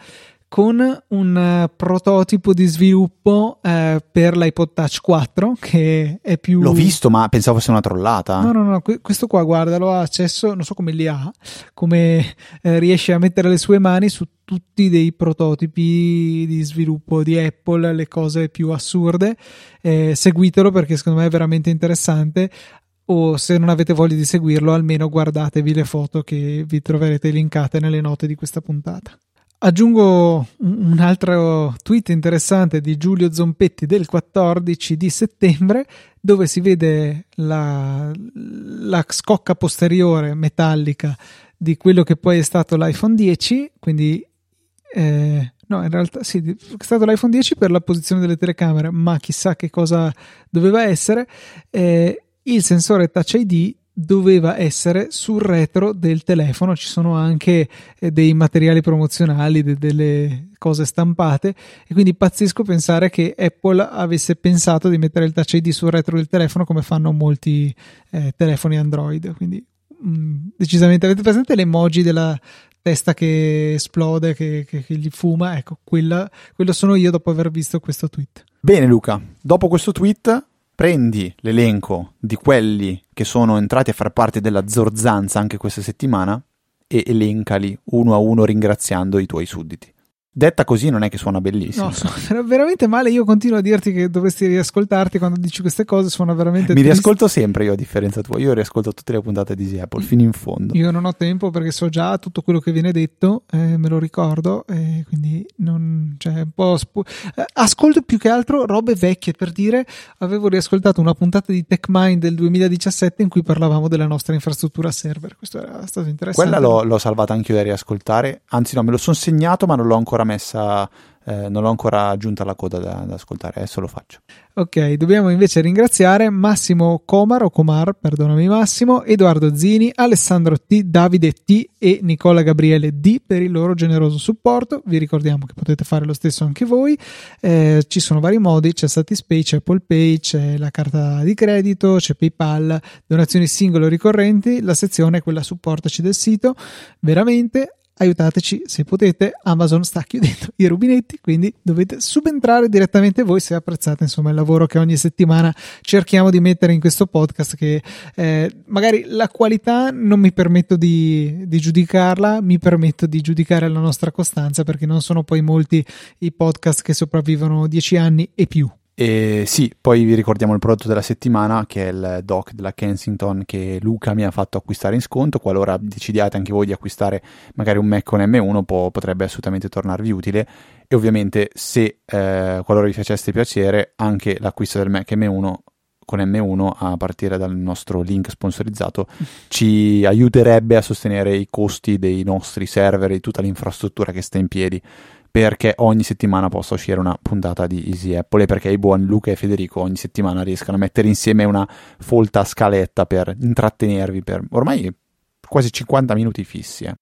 con un uh, prototipo di sviluppo uh, per l'iPod Touch 4 che è più...
L'ho visto ma pensavo fosse una trollata.
No, no, no, questo qua guardalo, ha accesso, non so come li ha, come uh, riesce a mettere le sue mani su tutti dei prototipi di sviluppo di Apple, le cose più assurde. Eh, seguitelo perché secondo me è veramente interessante o se non avete voglia di seguirlo almeno guardatevi le foto che vi troverete linkate nelle note di questa puntata. Aggiungo un altro tweet interessante di Giulio Zompetti del 14 di settembre dove si vede la, la scocca posteriore metallica di quello che poi è stato l'iPhone 10, quindi eh, no, in realtà sì, è stato l'iPhone 10 per la posizione delle telecamere, ma chissà che cosa doveva essere. Eh, il sensore Touch ID doveva essere sul retro del telefono. Ci sono anche eh, dei materiali promozionali, de- delle cose stampate. E quindi pazzesco pensare che Apple avesse pensato di mettere il Touch ID sul retro del telefono come fanno molti eh, telefoni Android. Quindi mh, mm, decisamente avete presente l'emoji della testa che esplode, che, che, che gli fuma? Ecco, quella, quello sono io dopo aver visto questo tweet.
Bene, Luca, dopo questo tweet prendi l'elenco di quelli che sono entrati a far parte della zorzanza anche questa settimana e elencali uno a uno ringraziando i tuoi sudditi. Detta così non è che suona bellissimo.
No, (laughs) suona veramente male. Io continuo a dirti che dovresti riascoltarti quando dici queste cose. Suona veramente
Mi triste. riascolto sempre io, a differenza tua. Io riascolto tutte le puntate di Easy Apple fino in fondo.
Io non ho tempo perché so già tutto quello che viene detto, eh, me lo ricordo. E quindi non, cioè, un po' spu- eh, ascolto più che altro robe vecchie. Per dire, avevo riascoltato una puntata di TechMind del 2017 in cui parlavamo della nostra infrastruttura server. Questo era stato interessante.
Quella l'ho, l'ho salvata anche io da riascoltare. Anzi, no, me lo sono segnato, ma non l'ho ancora messa eh, non l'ho ancora aggiunta alla coda da, da, ascoltare, adesso lo faccio.
Ok, dobbiamo invece ringraziare Massimo Comar o Comar, perdonami Massimo, Edoardo Zini, Alessandro T, Davide T e Nicola Gabriele D per il loro generoso supporto. Vi ricordiamo che potete fare lo stesso anche voi. Eh, ci sono vari modi, c'è Satispay, c'è Apple Pay, c'è la carta di credito, c'è PayPal, donazioni singole o ricorrenti, la sezione è quella supportaci del sito. Veramente aiutateci se potete. Amazon sta chiudendo i rubinetti, quindi dovete subentrare direttamente voi se apprezzate insomma il lavoro che ogni settimana cerchiamo di mettere in questo podcast. Che eh, magari la qualità non mi permetto di, di, giudicarla, mi permetto di giudicare la nostra costanza perché non sono poi molti i podcast che sopravvivono dieci anni e più.
E sì, poi vi ricordiamo il prodotto della settimana che è il dock della Kensington che Luca mi ha fatto acquistare in sconto. Qualora decidiate anche voi di acquistare magari un Mac con M1, può, potrebbe assolutamente tornarvi utile. E ovviamente, se eh, qualora vi facesse piacere, anche l'acquisto del Mac M1 con M1 a partire dal nostro link sponsorizzato ci aiuterebbe a sostenere i costi dei nostri server e tutta l'infrastruttura che sta in piedi perché ogni settimana possa uscire una puntata di Easy Apple e perché i buoni Luca e Federico ogni settimana riescano a mettere insieme una folta scaletta per intrattenervi per ormai quasi 50 minuti fissi. Eh.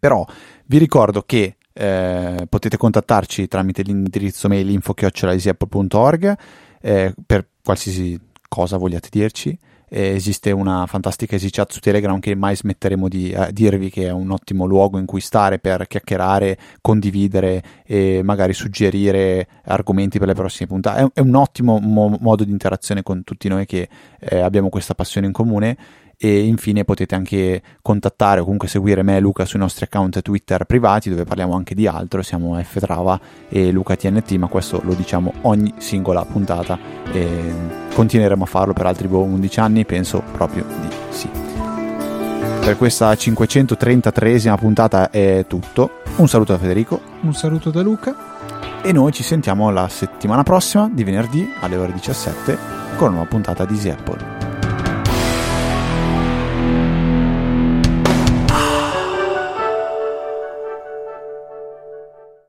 Però vi ricordo che eh, potete contattarci tramite l'indirizzo mail info-easyapple.org eh, per qualsiasi cosa vogliate dirci eh, esiste una fantastica easy chat su Telegram che mai smetteremo di eh, dirvi che è un ottimo luogo in cui stare per chiacchierare, condividere e magari suggerire argomenti per le prossime puntate. È, è un ottimo mo- modo di interazione con tutti noi che eh, abbiamo questa passione in comune e infine potete anche contattare o comunque seguire me e Luca sui nostri account Twitter privati dove parliamo anche di altro, siamo Ftrava e Luca TNT, ma questo lo diciamo ogni singola puntata e continueremo a farlo per altri 11 anni, penso proprio di sì. Per questa 533esima puntata è tutto. Un saluto da Federico.
Un saluto da Luca.
E noi ci sentiamo la settimana prossima, di venerdì alle ore 17, con una nuova puntata di Easy Apple.